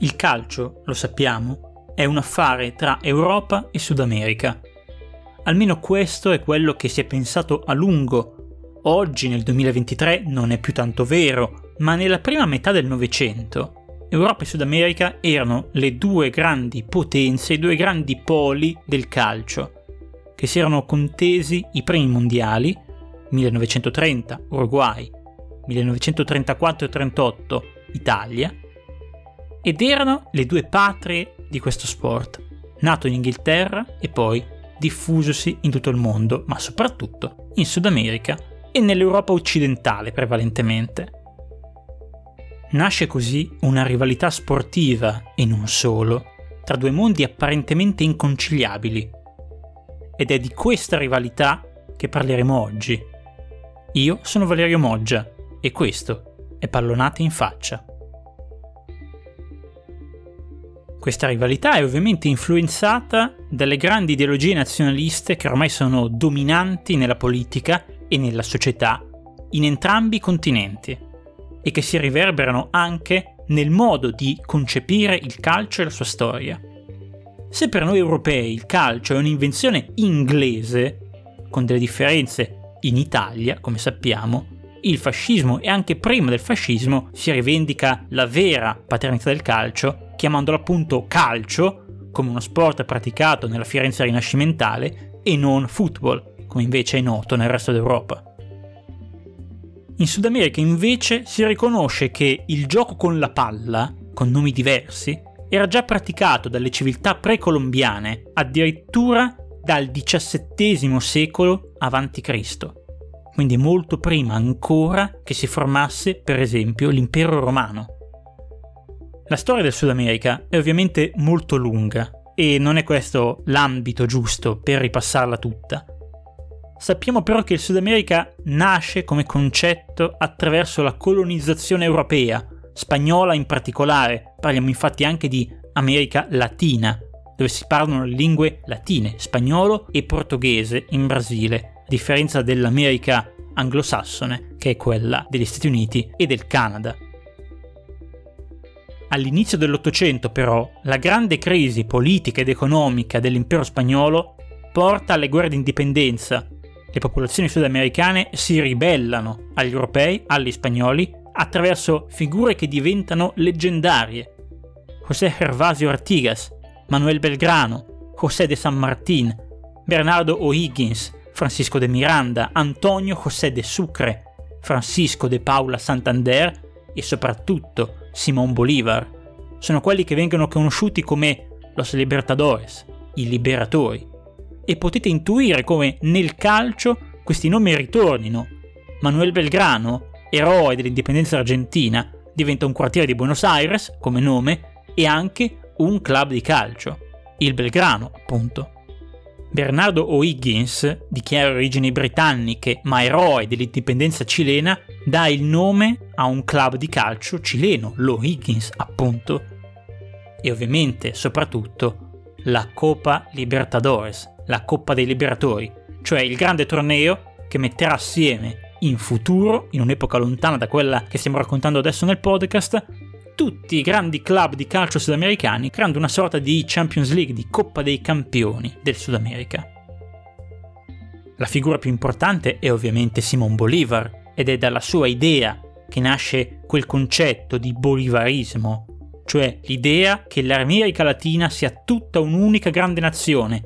Il calcio, lo sappiamo, è un affare tra Europa e Sud America. Almeno questo è quello che si è pensato a lungo. Oggi, nel 2023, non è più tanto vero, ma nella prima metà del Novecento Europa e Sud America erano le due grandi potenze, i due grandi poli del calcio, che si erano contesi i primi mondiali, 1930 Uruguay, 1934-38 Italia, ed erano le due patrie di questo sport, nato in Inghilterra e poi diffusosi in tutto il mondo, ma soprattutto in Sud America e nell'Europa occidentale prevalentemente. Nasce così una rivalità sportiva, e non solo, tra due mondi apparentemente inconciliabili. Ed è di questa rivalità che parleremo oggi. Io sono Valerio Moggia e questo è Pallonate in faccia. Questa rivalità è ovviamente influenzata dalle grandi ideologie nazionaliste che ormai sono dominanti nella politica e nella società in entrambi i continenti e che si riverberano anche nel modo di concepire il calcio e la sua storia. Se per noi europei il calcio è un'invenzione inglese, con delle differenze in Italia, come sappiamo, il fascismo e anche prima del fascismo si rivendica la vera paternità del calcio, chiamandolo appunto calcio, come uno sport praticato nella Firenze rinascimentale, e non football, come invece è noto nel resto d'Europa. In Sud America invece si riconosce che il gioco con la palla, con nomi diversi, era già praticato dalle civiltà precolombiane addirittura dal XVII secolo a.C., quindi molto prima ancora che si formasse per esempio l'impero romano. La storia del Sud America è ovviamente molto lunga e non è questo l'ambito giusto per ripassarla tutta, Sappiamo però che il Sud America nasce come concetto attraverso la colonizzazione europea, spagnola in particolare, parliamo infatti anche di America Latina, dove si parlano le lingue latine, spagnolo e portoghese in Brasile, differenza dell'America anglosassone, che è quella degli Stati Uniti e del Canada. All'inizio dell'Ottocento però la grande crisi politica ed economica dell'impero spagnolo porta alle guerre d'indipendenza le popolazioni sudamericane si ribellano agli europei, agli spagnoli, attraverso figure che diventano leggendarie. José Gervasio Artigas, Manuel Belgrano, José de San Martín, Bernardo O'Higgins, Francisco de Miranda, Antonio José de Sucre, Francisco de Paula Santander e soprattutto Simón Bolívar. Sono quelli che vengono conosciuti come Los Libertadores, i liberatori e potete intuire come nel calcio questi nomi ritornino. Manuel Belgrano, eroe dell'indipendenza argentina, diventa un quartiere di Buenos Aires come nome e anche un club di calcio, il Belgrano appunto. Bernardo O'Higgins, di chiare origini britanniche ma eroe dell'indipendenza cilena, dà il nome a un club di calcio cileno, l'O'Higgins appunto. E ovviamente, soprattutto, la Copa Libertadores, la Coppa dei Liberatori, cioè il grande torneo che metterà assieme in futuro, in un'epoca lontana da quella che stiamo raccontando adesso nel podcast, tutti i grandi club di calcio sudamericani, creando una sorta di Champions League, di Coppa dei Campioni del Sud America. La figura più importante è ovviamente Simon Bolivar ed è dalla sua idea che nasce quel concetto di bolivarismo, cioè l'idea che l'America Latina sia tutta un'unica grande nazione,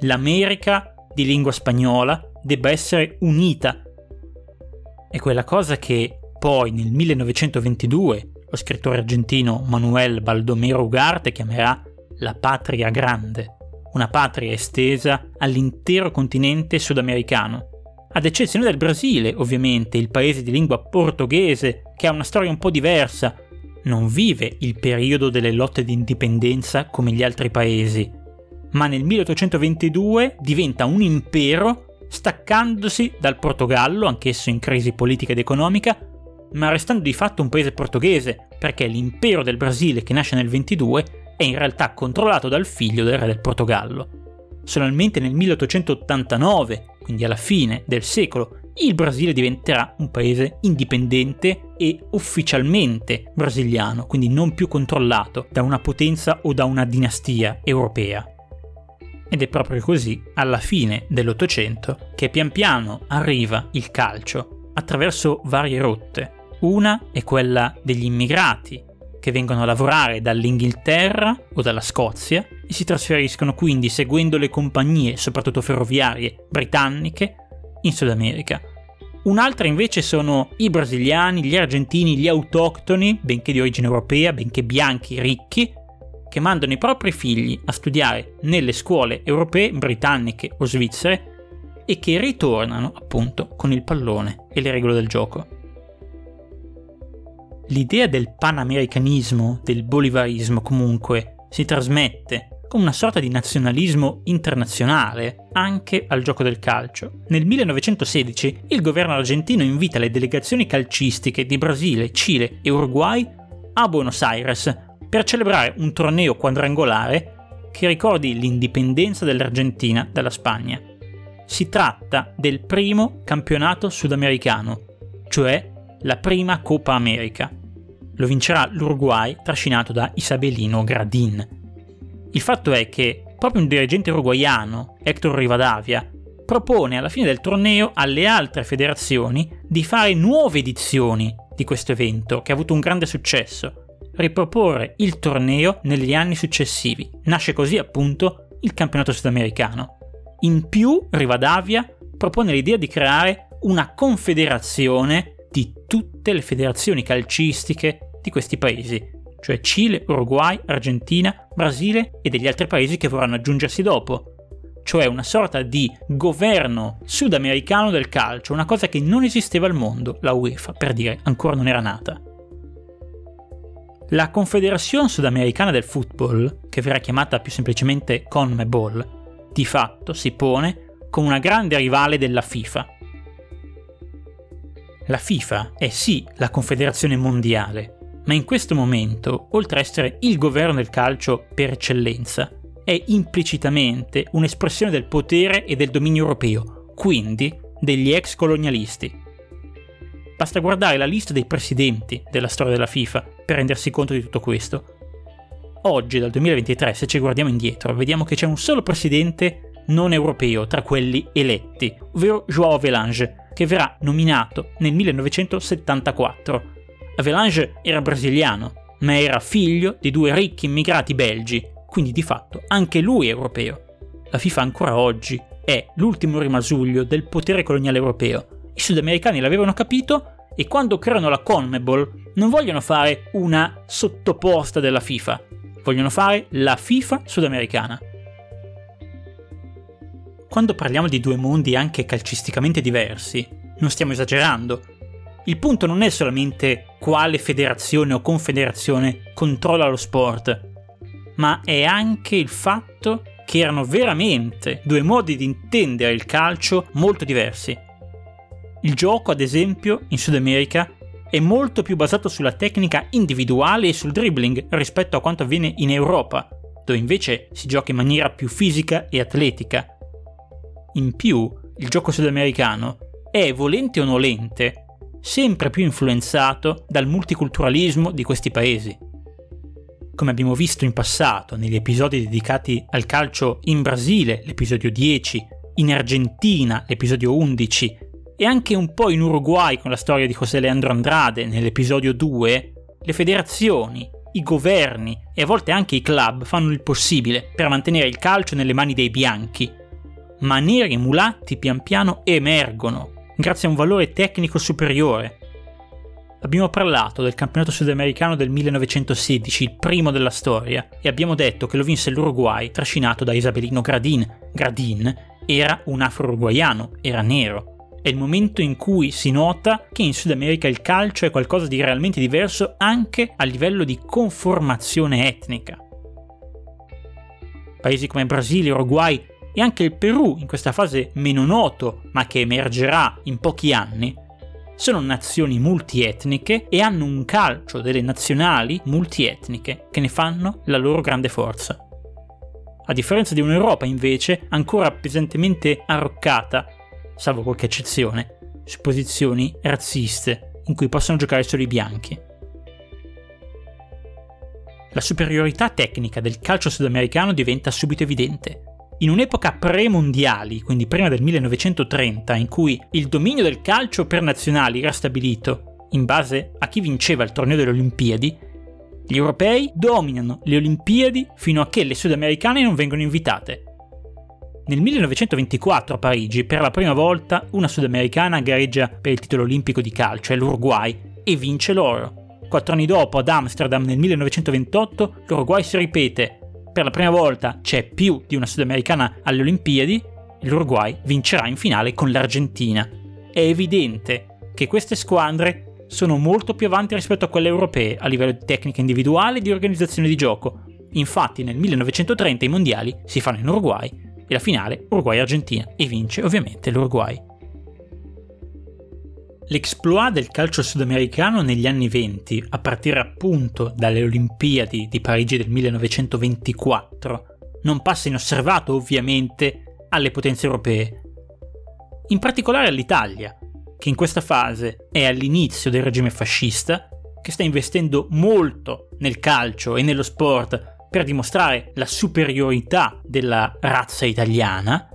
l'America di lingua spagnola debba essere unita. È quella cosa che poi nel 1922 lo scrittore argentino Manuel Baldomero Ugarte chiamerà la patria grande, una patria estesa all'intero continente sudamericano. Ad eccezione del Brasile, ovviamente, il paese di lingua portoghese, che ha una storia un po' diversa, non vive il periodo delle lotte di indipendenza come gli altri paesi, ma nel 1822 diventa un impero staccandosi dal Portogallo, anch'esso in crisi politica ed economica, ma restando di fatto un paese portoghese, perché l'impero del Brasile che nasce nel 22 è in realtà controllato dal figlio del re del Portogallo. Solamente nel 1889, quindi alla fine del secolo, il Brasile diventerà un paese indipendente e ufficialmente brasiliano, quindi non più controllato da una potenza o da una dinastia europea. Ed è proprio così, alla fine dell'Ottocento, che pian piano arriva il calcio attraverso varie rotte. Una è quella degli immigrati, che vengono a lavorare dall'Inghilterra o dalla Scozia e si trasferiscono quindi seguendo le compagnie, soprattutto ferroviarie, britanniche in Sud America. Un'altra invece sono i brasiliani, gli argentini, gli autoctoni, benché di origine europea, benché bianchi, ricchi, che mandano i propri figli a studiare nelle scuole europee, britanniche o svizzere e che ritornano appunto con il pallone e le regole del gioco. L'idea del panamericanismo, del bolivarismo comunque, si trasmette come una sorta di nazionalismo internazionale anche al gioco del calcio. Nel 1916 il governo argentino invita le delegazioni calcistiche di Brasile, Cile e Uruguay a Buenos Aires per celebrare un torneo quadrangolare che ricordi l'indipendenza dell'Argentina dalla Spagna. Si tratta del primo campionato sudamericano, cioè la prima Coppa America. Lo vincerà l'Uruguay trascinato da Isabelino Gradin. Il fatto è che proprio un dirigente uruguaiano, Hector Rivadavia, propone alla fine del torneo alle altre federazioni di fare nuove edizioni di questo evento che ha avuto un grande successo, riproporre il torneo negli anni successivi. Nasce così appunto il campionato sudamericano. In più Rivadavia propone l'idea di creare una confederazione tutte le federazioni calcistiche di questi paesi, cioè Cile, Uruguay, Argentina, Brasile e degli altri paesi che vorranno aggiungersi dopo, cioè una sorta di governo sudamericano del calcio, una cosa che non esisteva al mondo, la UEFA, per dire, ancora non era nata. La Confederazione Sudamericana del Football, che verrà chiamata più semplicemente CONMEBOL, di fatto si pone come una grande rivale della FIFA. La FIFA è sì la confederazione mondiale, ma in questo momento, oltre a essere il governo del calcio per eccellenza, è implicitamente un'espressione del potere e del dominio europeo, quindi degli ex colonialisti. Basta guardare la lista dei presidenti della storia della FIFA per rendersi conto di tutto questo. Oggi, dal 2023, se ci guardiamo indietro, vediamo che c'è un solo presidente non europeo tra quelli eletti, ovvero Joao Velange, che verrà nominato nel 1974 Avelange era brasiliano, ma era figlio di due ricchi immigrati belgi, quindi di fatto anche lui europeo. La FIFA ancora oggi è l'ultimo rimasuglio del potere coloniale europeo. I sudamericani l'avevano capito e quando creano la CONMEBOL non vogliono fare una sottoposta della FIFA, vogliono fare la FIFA sudamericana. Quando parliamo di due mondi anche calcisticamente diversi, non stiamo esagerando, il punto non è solamente quale federazione o confederazione controlla lo sport, ma è anche il fatto che erano veramente due modi di intendere il calcio molto diversi. Il gioco, ad esempio, in Sud America è molto più basato sulla tecnica individuale e sul dribbling rispetto a quanto avviene in Europa, dove invece si gioca in maniera più fisica e atletica. In più, il gioco sudamericano è, volente o nolente, sempre più influenzato dal multiculturalismo di questi paesi. Come abbiamo visto in passato negli episodi dedicati al calcio in Brasile, l'episodio 10, in Argentina, l'episodio 11, e anche un po' in Uruguay con la storia di José Leandro Andrade nell'episodio 2, le federazioni, i governi e a volte anche i club fanno il possibile per mantenere il calcio nelle mani dei bianchi. Ma neri e mulatti pian piano emergono grazie a un valore tecnico superiore. Abbiamo parlato del campionato sudamericano del 1916, il primo della storia, e abbiamo detto che lo vinse l'Uruguay trascinato da Isabelino Gradin. Gradin era un afro-uruguaiano, era nero. È il momento in cui si nota che in Sud America il calcio è qualcosa di realmente diverso anche a livello di conformazione etnica. Paesi come Brasile, Uruguay e anche il Perù, in questa fase meno noto, ma che emergerà in pochi anni, sono nazioni multietniche e hanno un calcio delle nazionali multietniche che ne fanno la loro grande forza. A differenza di un'Europa invece ancora pesantemente arroccata, salvo qualche eccezione, su posizioni razziste in cui possono giocare solo i bianchi. La superiorità tecnica del calcio sudamericano diventa subito evidente. In un'epoca pre-mondiali, quindi prima del 1930, in cui il dominio del calcio per nazionali era stabilito in base a chi vinceva il torneo delle Olimpiadi, gli europei dominano le Olimpiadi fino a che le sudamericane non vengono invitate. Nel 1924 a Parigi, per la prima volta, una sudamericana gareggia per il titolo olimpico di calcio, è l'Uruguay, e vince l'oro. Quattro anni dopo, ad Amsterdam nel 1928, l'Uruguay si ripete. Per la prima volta c'è più di una sudamericana alle Olimpiadi l'Uruguay vincerà in finale con l'Argentina. È evidente che queste squadre sono molto più avanti rispetto a quelle europee a livello di tecnica individuale e di organizzazione di gioco. Infatti nel 1930 i mondiali si fanno in Uruguay e la finale Uruguay-Argentina e vince ovviamente l'Uruguay. L'exploit del calcio sudamericano negli anni 20, a partire appunto dalle Olimpiadi di Parigi del 1924, non passa inosservato ovviamente alle potenze europee, in particolare all'Italia, che in questa fase è all'inizio del regime fascista, che sta investendo molto nel calcio e nello sport per dimostrare la superiorità della razza italiana,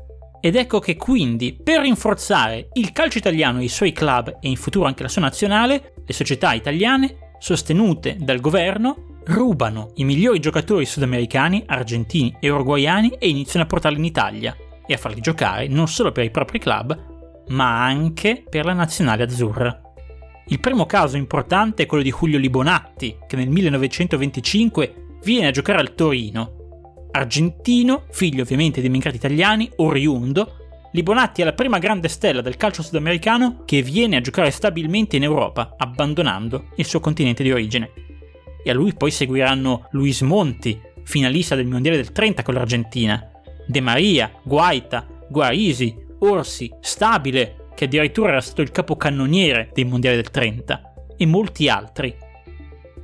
ed ecco che quindi, per rinforzare il calcio italiano e i suoi club e in futuro anche la sua nazionale, le società italiane, sostenute dal governo, rubano i migliori giocatori sudamericani, argentini e uruguayani e iniziano a portarli in Italia e a farli giocare non solo per i propri club, ma anche per la nazionale azzurra. Il primo caso importante è quello di Julio Libonatti, che nel 1925 viene a giocare al Torino argentino, figlio ovviamente di immigrati italiani, oriundo, Libonatti è la prima grande stella del calcio sudamericano che viene a giocare stabilmente in Europa, abbandonando il suo continente di origine. E a lui poi seguiranno Luis Monti, finalista del Mondiale del 30 con l'Argentina, De Maria, Guaita, Guarisi, Orsi, Stabile, che addirittura era stato il capocannoniere dei Mondiali del 30, e molti altri.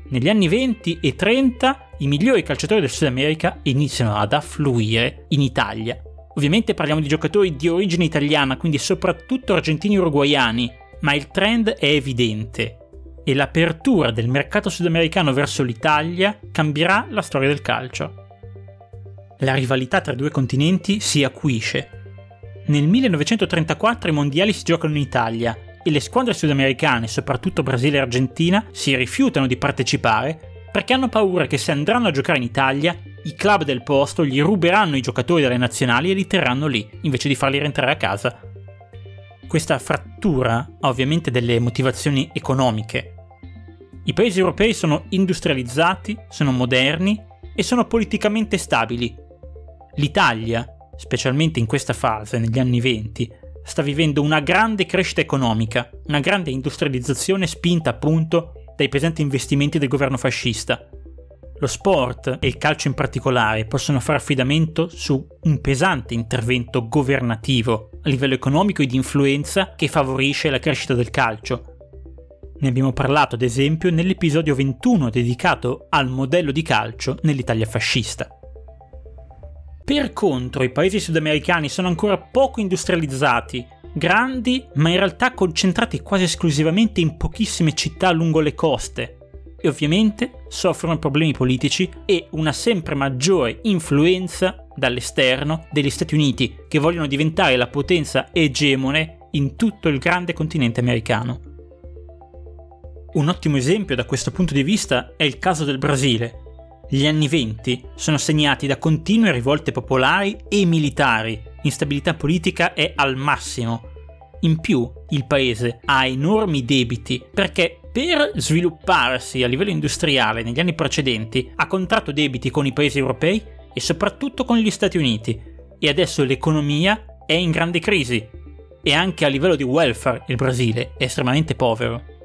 Negli anni 20 e 30 i migliori calciatori del Sud America iniziano ad affluire in Italia. Ovviamente parliamo di giocatori di origine italiana, quindi soprattutto argentini e uruguayani, ma il trend è evidente e l'apertura del mercato sudamericano verso l'Italia cambierà la storia del calcio. La rivalità tra i due continenti si acuisce. Nel 1934 i mondiali si giocano in Italia e le squadre sudamericane, soprattutto Brasile e Argentina, si rifiutano di partecipare perché hanno paura che se andranno a giocare in Italia, i club del posto gli ruberanno i giocatori dalle nazionali e li terranno lì, invece di farli rientrare a casa. Questa frattura ha ovviamente delle motivazioni economiche. I paesi europei sono industrializzati, sono moderni e sono politicamente stabili. L'Italia, specialmente in questa fase, negli anni 20, sta vivendo una grande crescita economica, una grande industrializzazione spinta appunto dai pesanti investimenti del governo fascista. Lo sport e il calcio in particolare possono fare affidamento su un pesante intervento governativo a livello economico e di influenza che favorisce la crescita del calcio. Ne abbiamo parlato ad esempio nell'episodio 21 dedicato al modello di calcio nell'Italia fascista. Per contro, i paesi sudamericani sono ancora poco industrializzati grandi ma in realtà concentrati quasi esclusivamente in pochissime città lungo le coste e ovviamente soffrono problemi politici e una sempre maggiore influenza dall'esterno degli Stati Uniti che vogliono diventare la potenza egemone in tutto il grande continente americano. Un ottimo esempio da questo punto di vista è il caso del Brasile. Gli anni venti sono segnati da continue rivolte popolari e militari l'instabilità politica è al massimo. In più, il paese ha enormi debiti perché per svilupparsi a livello industriale negli anni precedenti ha contratto debiti con i paesi europei e soprattutto con gli Stati Uniti e adesso l'economia è in grande crisi e anche a livello di welfare il Brasile è estremamente povero.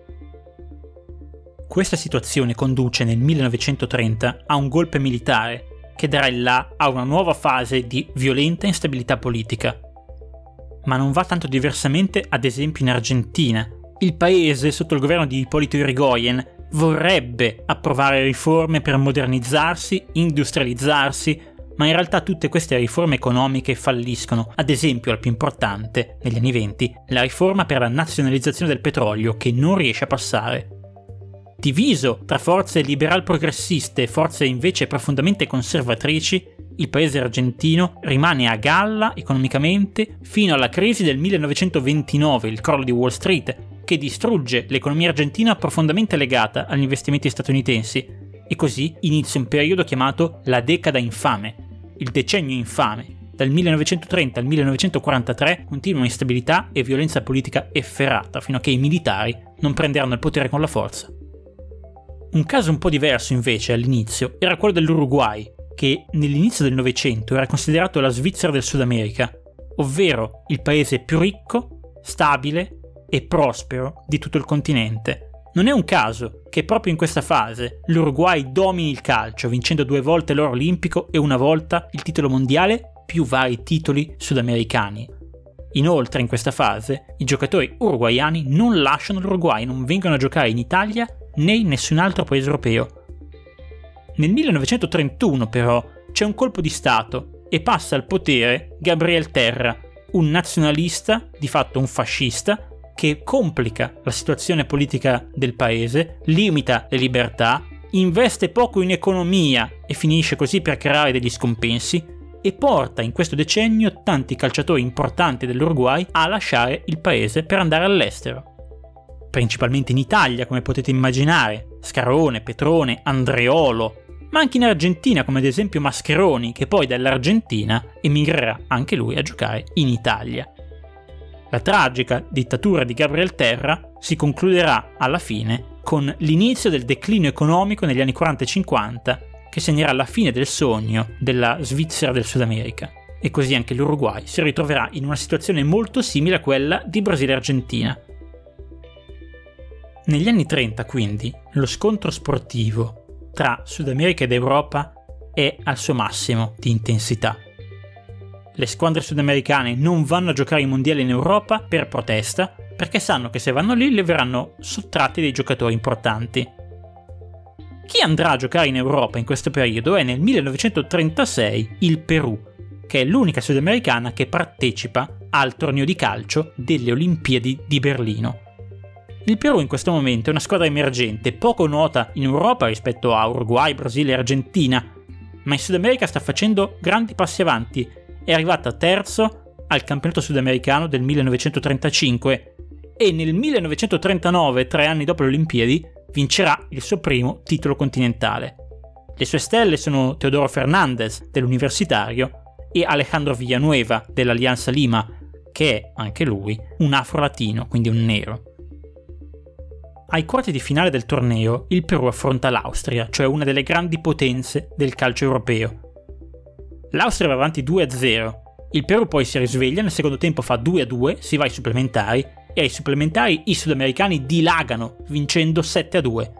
Questa situazione conduce nel 1930 a un golpe militare che darà il là a una nuova fase di violenta instabilità politica. Ma non va tanto diversamente ad esempio in Argentina. Il paese, sotto il governo di Ippolito Yrigoyen, vorrebbe approvare riforme per modernizzarsi, industrializzarsi, ma in realtà tutte queste riforme economiche falliscono, ad esempio la più importante, negli anni 20, la riforma per la nazionalizzazione del petrolio che non riesce a passare. Diviso tra forze liberal progressiste e forze invece profondamente conservatrici, il paese argentino rimane a galla economicamente fino alla crisi del 1929, il crollo di Wall Street, che distrugge l'economia argentina profondamente legata agli investimenti statunitensi, e così inizia un periodo chiamato la decada infame, il decennio infame. Dal 1930 al 1943 continua instabilità e violenza politica efferata fino a che i militari non prenderanno il potere con la forza. Un caso un po' diverso invece all'inizio era quello dell'Uruguay, che nell'inizio del Novecento era considerato la Svizzera del Sud America, ovvero il paese più ricco, stabile e prospero di tutto il continente. Non è un caso che proprio in questa fase l'Uruguay domini il calcio, vincendo due volte l'oro olimpico e una volta il titolo mondiale, più vari titoli sudamericani. Inoltre, in questa fase, i giocatori uruguayani non lasciano l'Uruguay, non vengono a giocare in Italia né in nessun altro paese europeo. Nel 1931, però, c'è un colpo di Stato e passa al potere Gabriel Terra, un nazionalista, di fatto un fascista, che complica la situazione politica del paese, limita le libertà, investe poco in economia e finisce così per creare degli scompensi e porta in questo decennio tanti calciatori importanti dell'Uruguay a lasciare il paese per andare all'estero. Principalmente in Italia, come potete immaginare, Scarone, Petrone, Andreolo, ma anche in Argentina, come ad esempio Mascheroni, che poi dall'Argentina emigrerà anche lui a giocare in Italia. La tragica dittatura di Gabriel Terra si concluderà alla fine con l'inizio del declino economico negli anni 40 e 50 che segnerà la fine del sogno della Svizzera del Sud America. E così anche l'Uruguay si ritroverà in una situazione molto simile a quella di Brasile e Argentina. Negli anni 30, quindi, lo scontro sportivo tra Sud America ed Europa è al suo massimo di intensità le squadre sudamericane non vanno a giocare i mondiali in Europa per protesta, perché sanno che se vanno lì le verranno sottratti dei giocatori importanti. Chi andrà a giocare in Europa in questo periodo è nel 1936 il Perù, che è l'unica sudamericana che partecipa al torneo di calcio delle Olimpiadi di Berlino. Il Perù in questo momento è una squadra emergente, poco nota in Europa rispetto a Uruguay, Brasile e Argentina, ma in Sud America sta facendo grandi passi avanti è arrivata terzo al campionato sudamericano del 1935 e nel 1939, tre anni dopo le Olimpiadi, vincerà il suo primo titolo continentale. Le sue stelle sono Teodoro Fernandez dell'Universitario e Alejandro Villanueva dell'Alianza Lima, che è anche lui un afro-latino, quindi un nero. Ai quarti di finale del torneo il Perù affronta l'Austria, cioè una delle grandi potenze del calcio europeo, L'Austria va avanti 2-0. Il Perù poi si risveglia, nel secondo tempo fa 2-2, si va ai supplementari e ai supplementari i sudamericani dilagano, vincendo 7-2.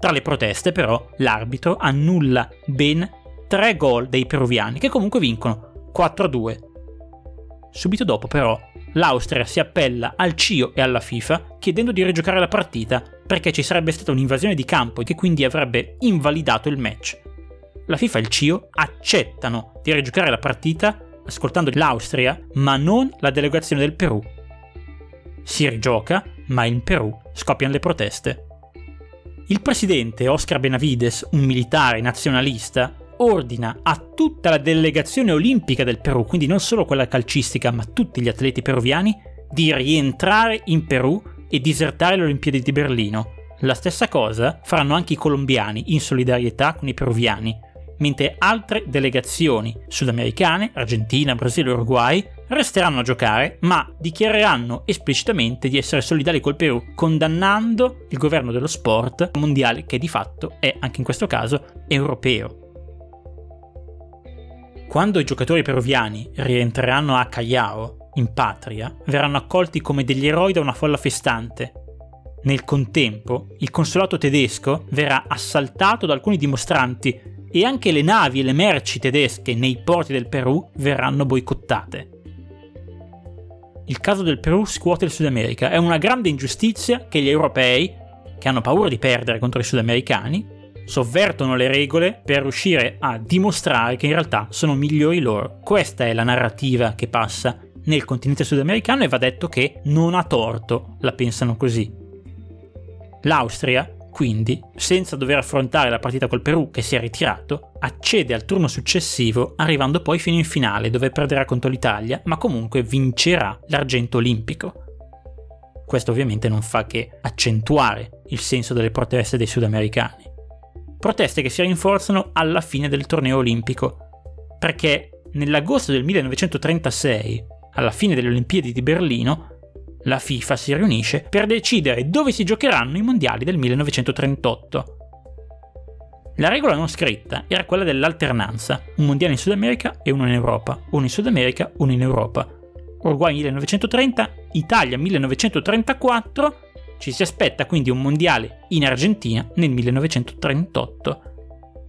Tra le proteste però l'arbitro annulla ben 3 gol dei peruviani che comunque vincono 4-2. Subito dopo però l'Austria si appella al CIO e alla FIFA chiedendo di rigiocare la partita perché ci sarebbe stata un'invasione di campo e che quindi avrebbe invalidato il match la FIFA e il CIO accettano di rigiocare la partita ascoltando l'Austria, ma non la delegazione del Perù. Si rigioca, ma in Perù scoppiano le proteste. Il presidente Oscar Benavides, un militare nazionalista, ordina a tutta la delegazione olimpica del Perù, quindi non solo quella calcistica, ma tutti gli atleti peruviani, di rientrare in Perù e disertare le Olimpiadi di Berlino. La stessa cosa faranno anche i colombiani in solidarietà con i peruviani, mentre altre delegazioni sudamericane, Argentina, Brasile e Uruguay, resteranno a giocare, ma dichiareranno esplicitamente di essere solidari col Perù, condannando il governo dello sport mondiale che di fatto è, anche in questo caso, europeo. Quando i giocatori peruviani rientreranno a Callao, in patria, verranno accolti come degli eroi da una folla festante. Nel contempo, il consolato tedesco verrà assaltato da alcuni dimostranti e anche le navi e le merci tedesche nei porti del Perù verranno boicottate. Il caso del Perù scuote il Sud America, è una grande ingiustizia che gli europei, che hanno paura di perdere contro i sudamericani, sovvertono le regole per riuscire a dimostrare che in realtà sono migliori loro. Questa è la narrativa che passa nel continente sudamericano e va detto che non ha torto, la pensano così. L'Austria, quindi, senza dover affrontare la partita col Perù che si è ritirato, accede al turno successivo arrivando poi fino in finale dove perderà contro l'Italia, ma comunque vincerà l'argento olimpico. Questo ovviamente non fa che accentuare il senso delle proteste dei sudamericani. Proteste che si rinforzano alla fine del torneo olimpico, perché nell'agosto del 1936, alla fine delle Olimpiadi di Berlino, la FIFA si riunisce per decidere dove si giocheranno i mondiali del 1938. La regola non scritta era quella dell'alternanza, un mondiale in Sud America e uno in Europa, uno in Sud America, uno in Europa. Uruguay 1930, Italia 1934, ci si aspetta quindi un mondiale in Argentina nel 1938.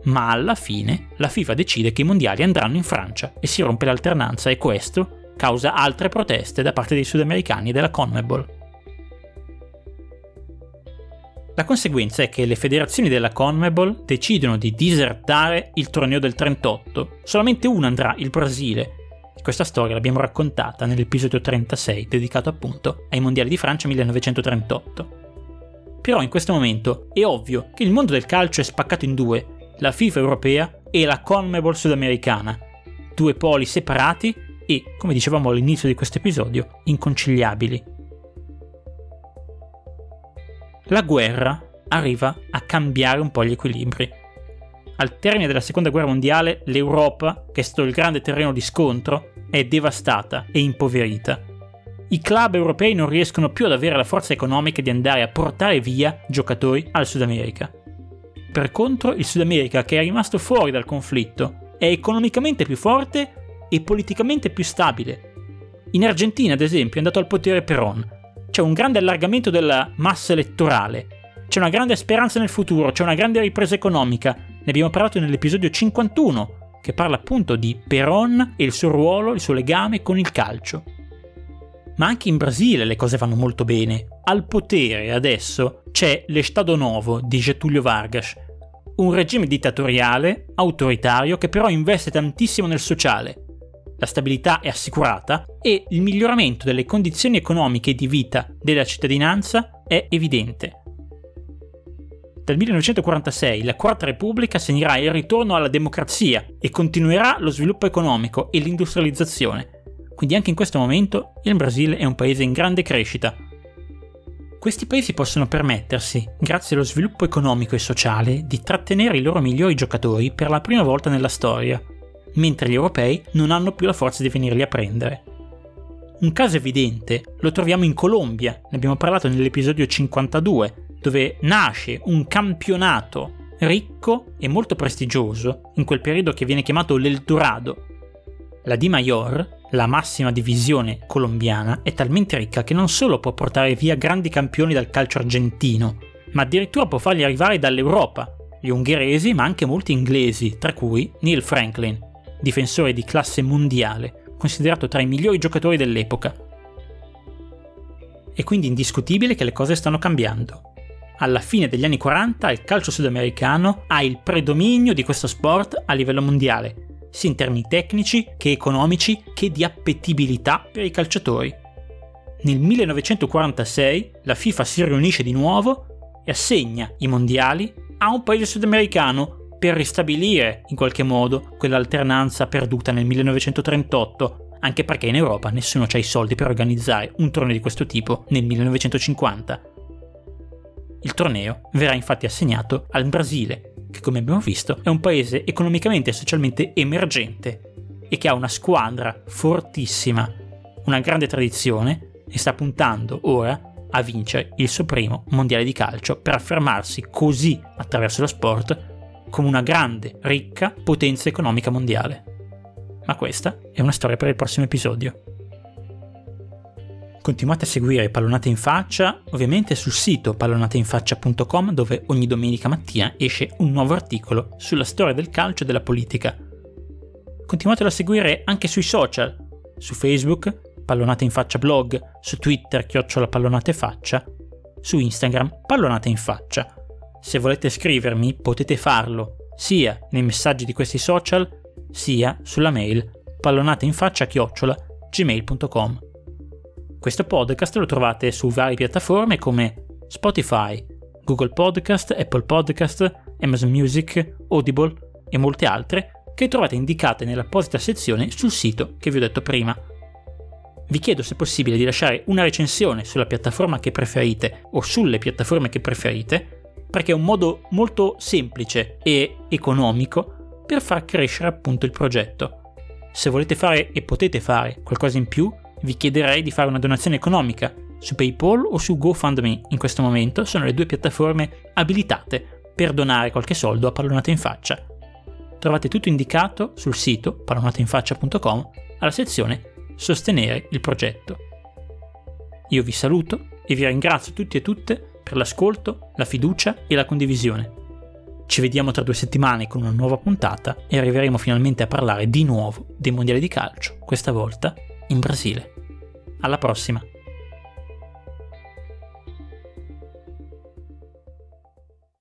Ma alla fine la FIFA decide che i mondiali andranno in Francia e si rompe l'alternanza e questo causa altre proteste da parte dei sudamericani e della CONMEBOL. La conseguenza è che le federazioni della CONMEBOL decidono di disertare il torneo del 38. Solamente una andrà, il Brasile, questa storia l'abbiamo raccontata nell'episodio 36 dedicato appunto ai Mondiali di Francia 1938. Però in questo momento è ovvio che il mondo del calcio è spaccato in due, la FIFA europea e la CONMEBOL sudamericana, due poli separati e, come dicevamo all'inizio di questo episodio, inconciliabili. La guerra arriva a cambiare un po' gli equilibri. Al termine della seconda guerra mondiale, l'Europa, che è stato il grande terreno di scontro, è devastata e impoverita. I club europei non riescono più ad avere la forza economica di andare a portare via giocatori al Sud America. Per contro, il Sud America, che è rimasto fuori dal conflitto, è economicamente più forte e politicamente più stabile. In Argentina, ad esempio, è andato al potere Perón. C'è un grande allargamento della massa elettorale, c'è una grande speranza nel futuro, c'è una grande ripresa economica, ne abbiamo parlato nell'episodio 51, che parla appunto di Peron e il suo ruolo, il suo legame con il calcio. Ma anche in Brasile le cose vanno molto bene. Al potere adesso c'è l'Estado Novo di Getulio Vargas, un regime dittatoriale, autoritario, che però investe tantissimo nel sociale. La stabilità è assicurata e il miglioramento delle condizioni economiche di vita della cittadinanza è evidente. Dal 1946 la Quarta Repubblica segnerà il ritorno alla democrazia e continuerà lo sviluppo economico e l'industrializzazione. Quindi anche in questo momento il Brasile è un paese in grande crescita. Questi paesi possono permettersi, grazie allo sviluppo economico e sociale, di trattenere i loro migliori giocatori per la prima volta nella storia, mentre gli europei non hanno più la forza di venirli a prendere. Un caso evidente lo troviamo in Colombia, ne abbiamo parlato nell'episodio 52, dove nasce un campionato ricco e molto prestigioso, in quel periodo che viene chiamato l'Eldorado. La Di Mayor, la massima divisione colombiana, è talmente ricca che non solo può portare via grandi campioni dal calcio argentino, ma addirittura può farli arrivare dall'Europa, gli ungheresi ma anche molti inglesi, tra cui Neil Franklin, difensore di classe mondiale, considerato tra i migliori giocatori dell'epoca. È quindi indiscutibile che le cose stanno cambiando alla fine degli anni 40 il calcio sudamericano ha il predominio di questo sport a livello mondiale, sia in termini tecnici che economici che di appetibilità per i calciatori. Nel 1946 la FIFA si riunisce di nuovo e assegna i mondiali a un paese sudamericano per ristabilire in qualche modo quell'alternanza perduta nel 1938, anche perché in Europa nessuno ha i soldi per organizzare un torneo di questo tipo nel 1950 il torneo verrà infatti assegnato al Brasile, che come abbiamo visto è un paese economicamente e socialmente emergente e che ha una squadra fortissima, una grande tradizione e sta puntando ora a vincere il suo primo mondiale di calcio per affermarsi così attraverso lo sport come una grande, ricca potenza economica mondiale. Ma questa è una storia per il prossimo episodio. Continuate a seguire Pallonate in Faccia, ovviamente sul sito pallonateinfaccia.com dove ogni domenica mattina esce un nuovo articolo sulla storia del calcio e della politica. Continuatelo a seguire anche sui social, su Facebook, Pallonate in Faccia blog, su Twitter, chiocciola Pallonate Faccia, su Instagram, Pallonate in Faccia. Se volete scrivermi potete farlo sia nei messaggi di questi social sia sulla mail pallonateinfaccia-gmail.com. Questo podcast lo trovate su varie piattaforme come Spotify, Google Podcast, Apple Podcast, Amazon Music, Audible e molte altre che trovate indicate nell'apposita sezione sul sito che vi ho detto prima. Vi chiedo se possibile di lasciare una recensione sulla piattaforma che preferite o sulle piattaforme che preferite perché è un modo molto semplice e economico per far crescere appunto il progetto. Se volete fare e potete fare qualcosa in più, vi chiederei di fare una donazione economica su PayPal o su GoFundMe. In questo momento sono le due piattaforme abilitate per donare qualche soldo a Pallonata in Faccia. Trovate tutto indicato sul sito pallonatainfaccia.com alla sezione Sostenere il progetto. Io vi saluto e vi ringrazio tutti e tutte per l'ascolto, la fiducia e la condivisione. Ci vediamo tra due settimane con una nuova puntata e arriveremo finalmente a parlare di nuovo dei mondiali di calcio, questa volta in Brasile. Alla prossima!